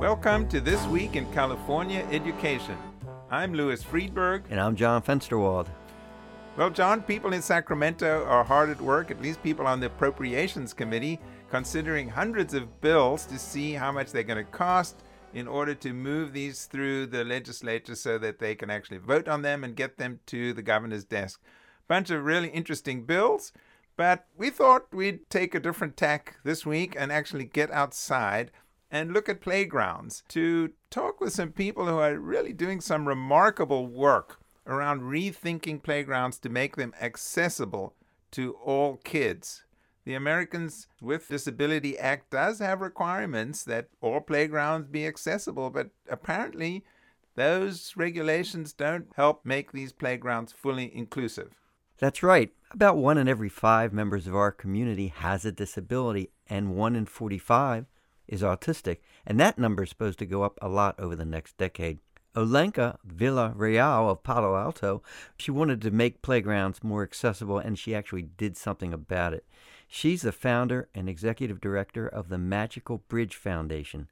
Welcome to This Week in California Education. I'm Louis Freedberg. And I'm John Fensterwald. Well, John, people in Sacramento are hard at work, at least people on the Appropriations Committee, considering hundreds of bills to see how much they're going to cost in order to move these through the legislature so that they can actually vote on them and get them to the governor's desk. Bunch of really interesting bills, but we thought we'd take a different tack this week and actually get outside and look at playgrounds to talk with some people who are really doing some remarkable work around rethinking playgrounds to make them accessible to all kids. The Americans with Disability Act does have requirements that all playgrounds be accessible, but apparently those regulations don't help make these playgrounds fully inclusive. That's right. About one in every five members of our community has a disability, and one in 45 is autistic, and that number is supposed to go up a lot over the next decade. Olenka Villarreal of Palo Alto, she wanted to make playgrounds more accessible, and she actually did something about it. She's the founder and executive director of the Magical Bridge Foundation.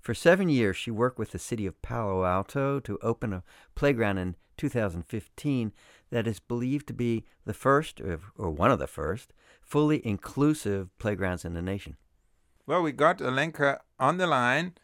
For seven years, she worked with the city of Palo Alto to open a playground in 2015 that is believed to be the first, or one of the first, fully inclusive playgrounds in the nation. Well, we got Olenka on the line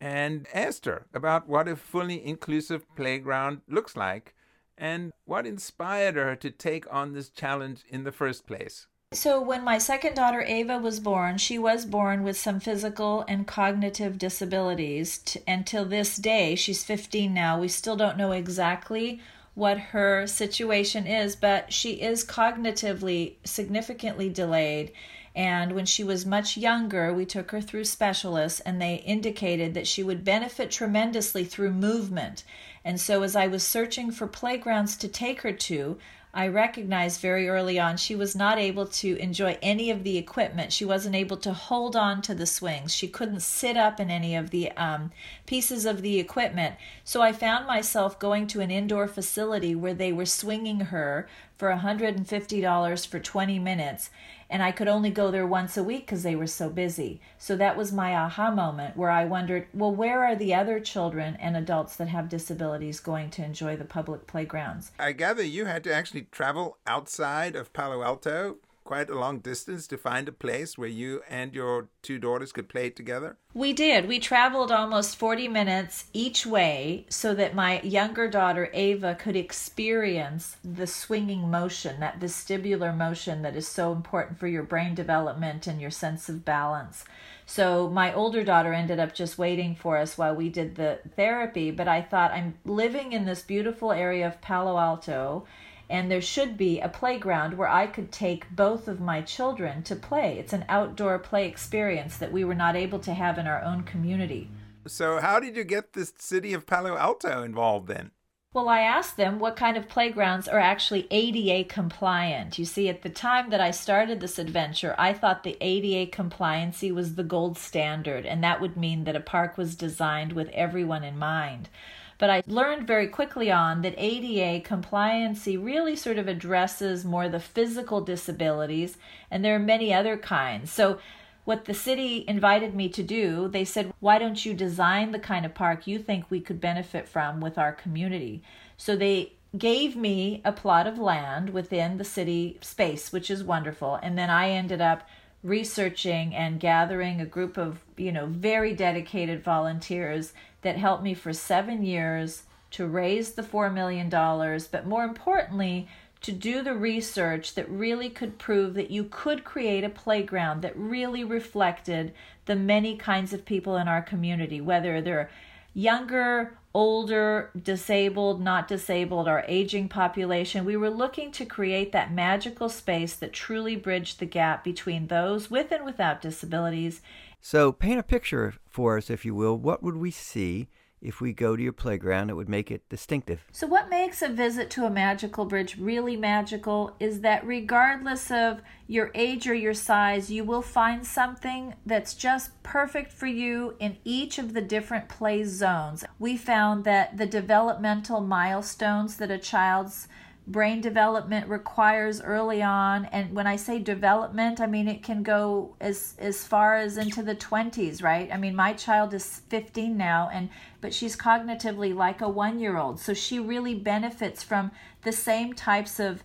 and asked her about what a fully inclusive playground looks like and what inspired her to take on this challenge in the first place. So, when my second daughter Ava was born, she was born with some physical and cognitive disabilities. And till this day, she's 15 now, we still don't know exactly what her situation is, but she is cognitively significantly delayed and when she was much younger, we took her through specialists, and they indicated that she would benefit tremendously through movement. And so, as I was searching for playgrounds to take her to, I recognized very early on she was not able to enjoy any of the equipment. She wasn't able to hold on to the swings. She couldn't sit up in any of the um, pieces of the equipment. So I found myself going to an indoor facility where they were swinging her for $150 for 20 minutes and I could only go there once a week because they were so busy. So that was my aha moment where I wondered, well, where are the other children and adults that have disabilities going to enjoy the public playgrounds? I gather you had to actually travel outside of Palo Alto quite a long distance to find a place where you and your two daughters could play together? We did. We traveled almost 40 minutes each way so that my younger daughter Ava could experience the swinging motion, that vestibular motion that is so important for your brain development and your sense of balance. So my older daughter ended up just waiting for us while we did the therapy, but I thought I'm living in this beautiful area of Palo Alto and there should be a playground where I could take both of my children to play. It's an outdoor play experience that we were not able to have in our own community. So, how did you get the city of Palo Alto involved then? Well, I asked them what kind of playgrounds are actually ADA compliant. You see, at the time that I started this adventure, I thought the ADA compliancy was the gold standard, and that would mean that a park was designed with everyone in mind. But I learned very quickly on that ADA compliancy really sort of addresses more the physical disabilities, and there are many other kinds. So what the city invited me to do, they said, why don't you design the kind of park you think we could benefit from with our community? So they gave me a plot of land within the city space, which is wonderful. And then I ended up researching and gathering a group of, you know, very dedicated volunteers that helped me for seven years to raise the $4 million, but more importantly, to do the research that really could prove that you could create a playground that really reflected the many kinds of people in our community, whether they're younger, older, disabled, not disabled, our aging population. We were looking to create that magical space that truly bridged the gap between those with and without disabilities so, paint a picture for us, if you will. What would we see if we go to your playground? It would make it distinctive. So, what makes a visit to a magical bridge really magical is that regardless of your age or your size, you will find something that's just perfect for you in each of the different play zones. We found that the developmental milestones that a child's brain development requires early on. And when i say development i mean it can go as as far as into the 20s right? I mean my child is 15 now and but she's cognitively like a 1 year old so she really benefits from the same types of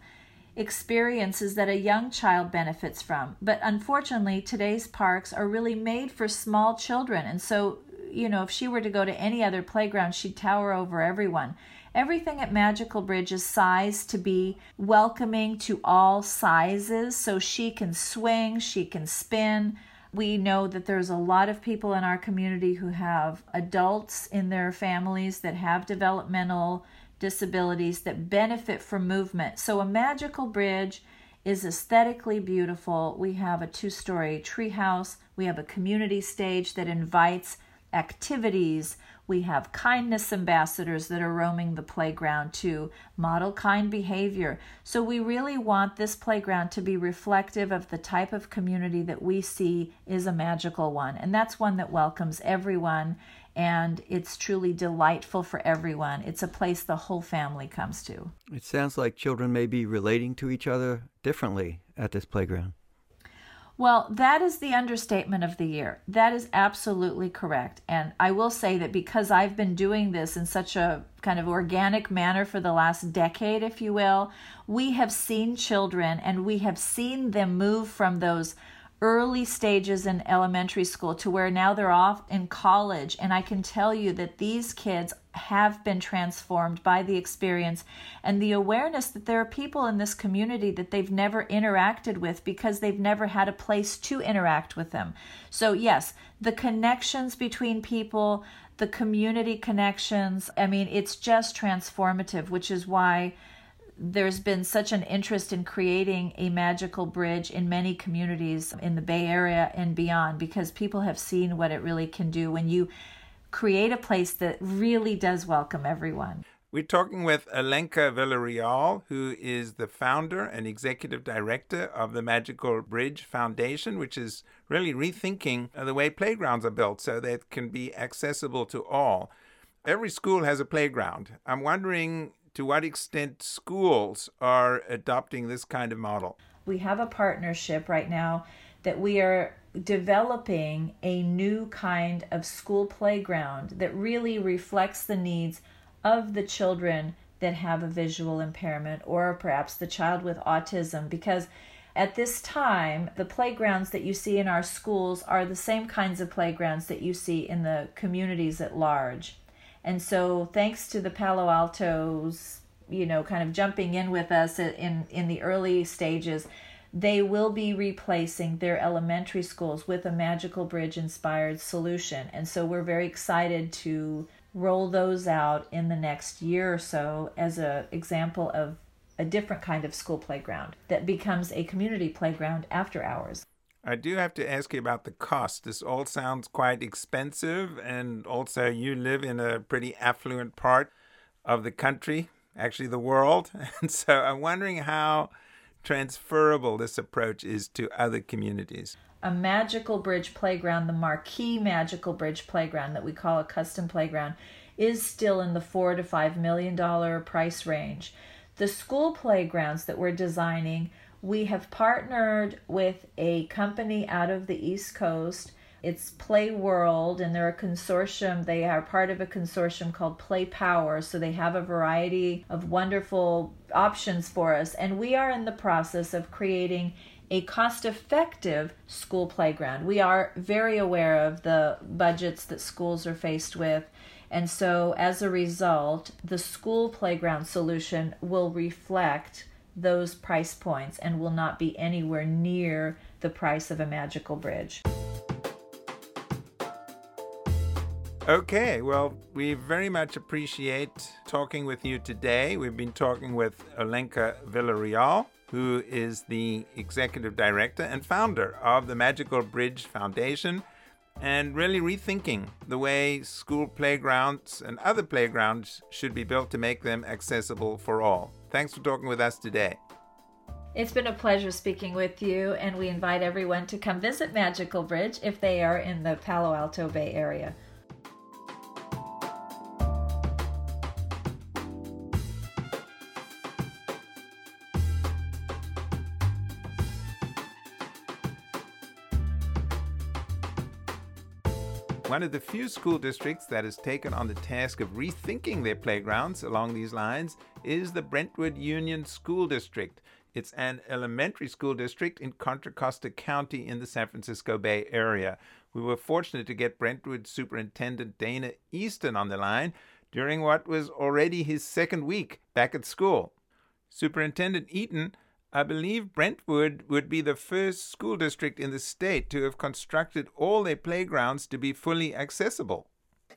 experiences that a young child benefits from. But unfortunately today's parks are really made for small children. And so you know if she were to go to any other playground she'd tower over everyone Everything at Magical Bridge is sized to be welcoming to all sizes, so she can swing, she can spin. We know that there's a lot of people in our community who have adults in their families that have developmental disabilities that benefit from movement. So, a magical bridge is aesthetically beautiful. We have a two story treehouse, we have a community stage that invites activities. We have kindness ambassadors that are roaming the playground to model kind behavior. So we really want this playground to be reflective of the type of community that we see is a magical one. And that's one that welcomes everyone and it's truly delightful for everyone. It's a place the whole family comes to. It sounds like children may be relating to each other differently at this playground. Well, that is the understatement of the year. That is absolutely correct. And I will say that because I've been doing this in such a kind of organic manner for the last decade, if you will, we have seen children and we have seen them move from those early stages in elementary school to where now they're off in college. And I can tell you that these kids have been transformed by the experience and the awareness that there are people in this community that they've never interacted with because they've never had a place to interact with them. So, yes, the connections between people, the community connections, I mean, it's just transformative, which is why there's been such an interest in creating a magical bridge in many communities in the Bay Area and beyond because people have seen what it really can do when you create a place that really does welcome everyone. We're talking with Olenka Villarreal, who is the founder and executive director of the Magical Bridge Foundation, which is really rethinking the way playgrounds are built so that it can be accessible to all. Every school has a playground. I'm wondering to what extent schools are adopting this kind of model? We have a partnership right now that we are developing a new kind of school playground that really reflects the needs of the children that have a visual impairment or perhaps the child with autism because at this time, the playgrounds that you see in our schools are the same kinds of playgrounds that you see in the communities at large. And so, thanks to the Palo Altos, you know, kind of jumping in with us in in the early stages, they will be replacing their elementary schools with a magical bridge inspired solution. And so, we're very excited to roll those out in the next year or so as an example of a different kind of school playground that becomes a community playground after hours. I do have to ask you about the cost. This all sounds quite expensive, and also you live in a pretty affluent part of the country, actually the world. And so I'm wondering how transferable this approach is to other communities. A magical bridge playground, the marquee magical bridge playground that we call a custom playground, is still in the four to five million dollar price range. The school playgrounds that we're designing we have partnered with a company out of the East Coast. It's PlayWorld, and they're a consortium. They are part of a consortium called PlayPower. So they have a variety of wonderful options for us. And we are in the process of creating a cost effective school playground. We are very aware of the budgets that schools are faced with. And so, as a result, the school playground solution will reflect those price points and will not be anywhere near the price of a magical bridge. Okay, well, we very much appreciate talking with you today. We've been talking with Olenka Villarreal, who is the executive director and founder of the Magical Bridge Foundation, and really rethinking the way school playgrounds and other playgrounds should be built to make them accessible for all. Thanks for talking with us today. It's been a pleasure speaking with you, and we invite everyone to come visit Magical Bridge if they are in the Palo Alto Bay Area. One of the few school districts that has taken on the task of rethinking their playgrounds along these lines is the Brentwood Union School District. It's an elementary school district in Contra Costa County in the San Francisco Bay Area. We were fortunate to get Brentwood Superintendent Dana Eaton on the line during what was already his second week back at school. Superintendent Eaton I believe Brentwood would be the first school district in the state to have constructed all their playgrounds to be fully accessible.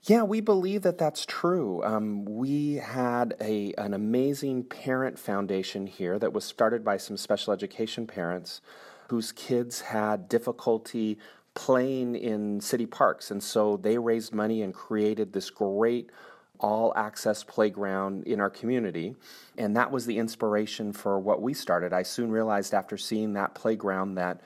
Yeah, we believe that that's true. Um, we had a an amazing parent foundation here that was started by some special education parents whose kids had difficulty playing in city parks, and so they raised money and created this great all access playground in our community. And that was the inspiration for what we started. I soon realized after seeing that playground that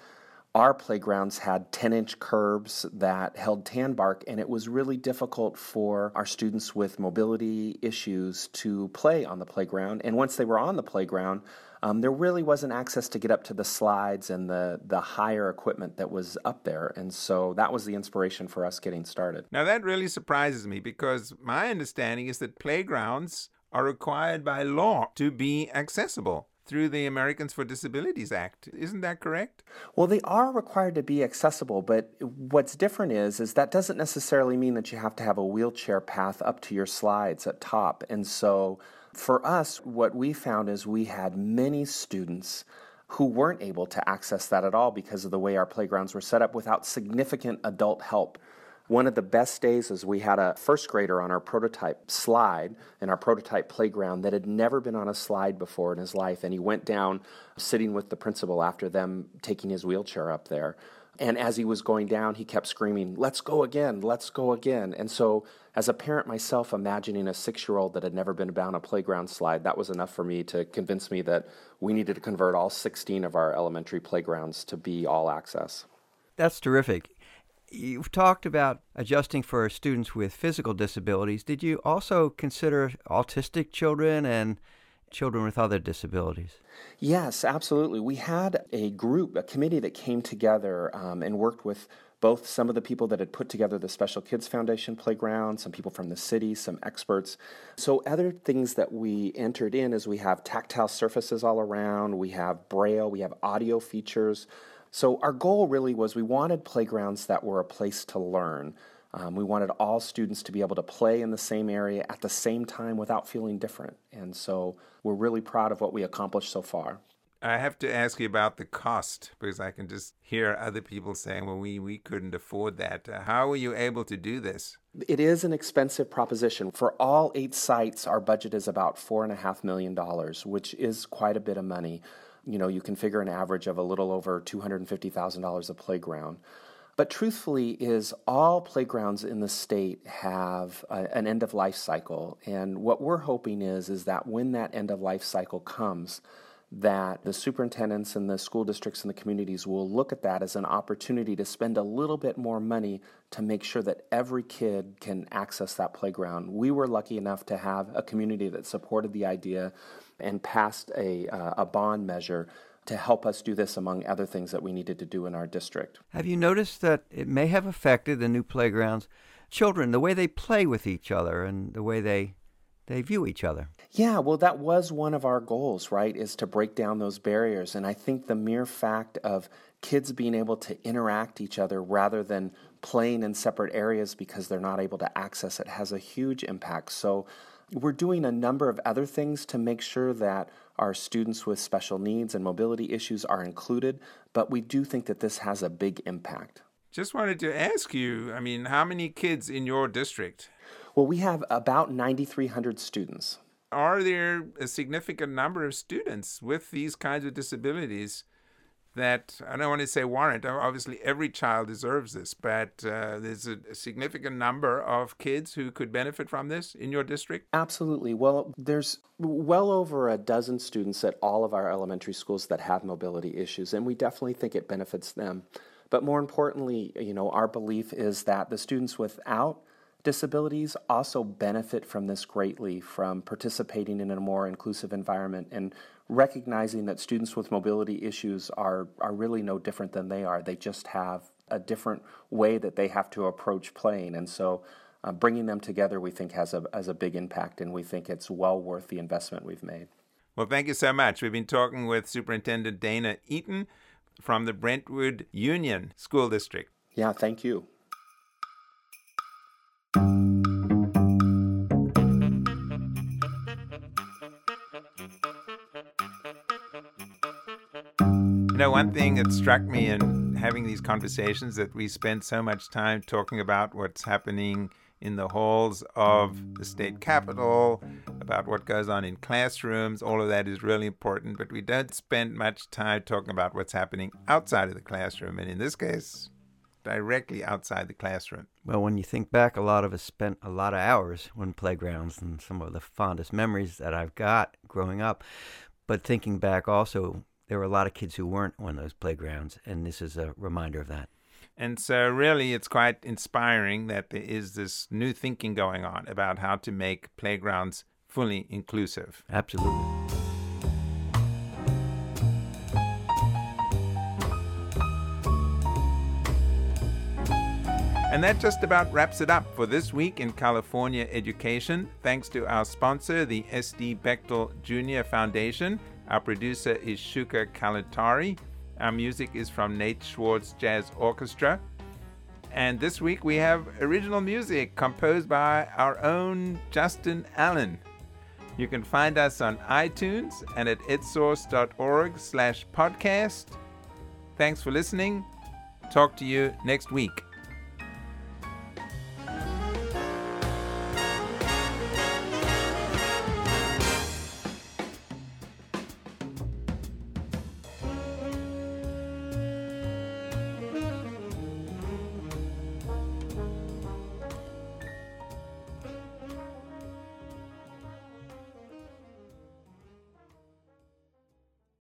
our playgrounds had 10 inch curbs that held tan bark, and it was really difficult for our students with mobility issues to play on the playground. And once they were on the playground, um, there really wasn't access to get up to the slides and the, the higher equipment that was up there. And so that was the inspiration for us getting started. Now, that really surprises me because my understanding is that playgrounds are required by law to be accessible through the Americans for Disabilities Act. Isn't that correct? Well, they are required to be accessible, but what's different is is that doesn't necessarily mean that you have to have a wheelchair path up to your slides at top. And so for us, what we found is we had many students who weren't able to access that at all because of the way our playgrounds were set up without significant adult help. One of the best days is we had a first grader on our prototype slide in our prototype playground that had never been on a slide before in his life. And he went down sitting with the principal after them taking his wheelchair up there. And as he was going down, he kept screaming, Let's go again, let's go again. And so, as a parent myself, imagining a six year old that had never been down a playground slide, that was enough for me to convince me that we needed to convert all 16 of our elementary playgrounds to be all access. That's terrific. You've talked about adjusting for students with physical disabilities. Did you also consider autistic children and children with other disabilities? Yes, absolutely. We had a group, a committee that came together um, and worked with both some of the people that had put together the Special Kids Foundation playground, some people from the city, some experts. So, other things that we entered in is we have tactile surfaces all around, we have braille, we have audio features. So, our goal really was we wanted playgrounds that were a place to learn. Um, we wanted all students to be able to play in the same area at the same time without feeling different. And so, we're really proud of what we accomplished so far. I have to ask you about the cost because I can just hear other people saying, well, we, we couldn't afford that. Uh, how were you able to do this? It is an expensive proposition. For all eight sites, our budget is about $4.5 million, which is quite a bit of money you know, you can figure an average of a little over $250,000 a playground. But truthfully, is all playgrounds in the state have a, an end of life cycle, and what we're hoping is is that when that end of life cycle comes, that the superintendents and the school districts and the communities will look at that as an opportunity to spend a little bit more money to make sure that every kid can access that playground. We were lucky enough to have a community that supported the idea and passed a, uh, a bond measure to help us do this among other things that we needed to do in our district. Have you noticed that it may have affected the new playgrounds children, the way they play with each other and the way they they view each other? Yeah, well that was one of our goals, right? Is to break down those barriers and I think the mere fact of kids being able to interact each other rather than playing in separate areas because they're not able to access it has a huge impact. So we're doing a number of other things to make sure that our students with special needs and mobility issues are included, but we do think that this has a big impact. Just wanted to ask you I mean, how many kids in your district? Well, we have about 9,300 students. Are there a significant number of students with these kinds of disabilities that I don't want to say warrant. Obviously, every child deserves this, but uh, there's a, a, significant number of kids who could benefit from this in your district. Absolutely. Well, there's well over a dozen students at all of our elementary schools that have mobility issues, and we definitely think it benefits them. But more importantly, you know, our belief is that the students without disabilities also benefit from this greatly from participating in a more inclusive environment and recognizing that students with mobility issues are, are really no different than they are. They just have a different way that they have to approach playing. And so uh, bringing them together, we think, has a, has a big impact, and we think it's well worth the investment we've made. Well, thank you so much. We've been talking with Superintendent Dana Eaton from the Brentwood Union School District. Yeah, thank you. Know, one thing that struck me in having these conversations that we spend so much time talking about what's happening in the halls of the state capitol, about what goes on in classrooms. All of that is really important, but we don't spend much time talking about what's happening outside of the classroom, and in this case, directly outside the classroom. Well, when you think back, a lot of us spent a lot of hours on playgrounds and some of the fondest memories that I've got growing up. But thinking back also, there were a lot of kids who weren't on those playgrounds, and this is a reminder of that. And so, really, it's quite inspiring that there is this new thinking going on about how to make playgrounds fully inclusive. Absolutely. And that just about wraps it up for this week in California education. Thanks to our sponsor, the SD Bechtel Jr. Foundation our producer is Shuka Kalantari. Our music is from Nate Schwartz Jazz Orchestra. And this week we have original music composed by our own Justin Allen. You can find us on iTunes and at edsource.org slash podcast. Thanks for listening. Talk to you next week.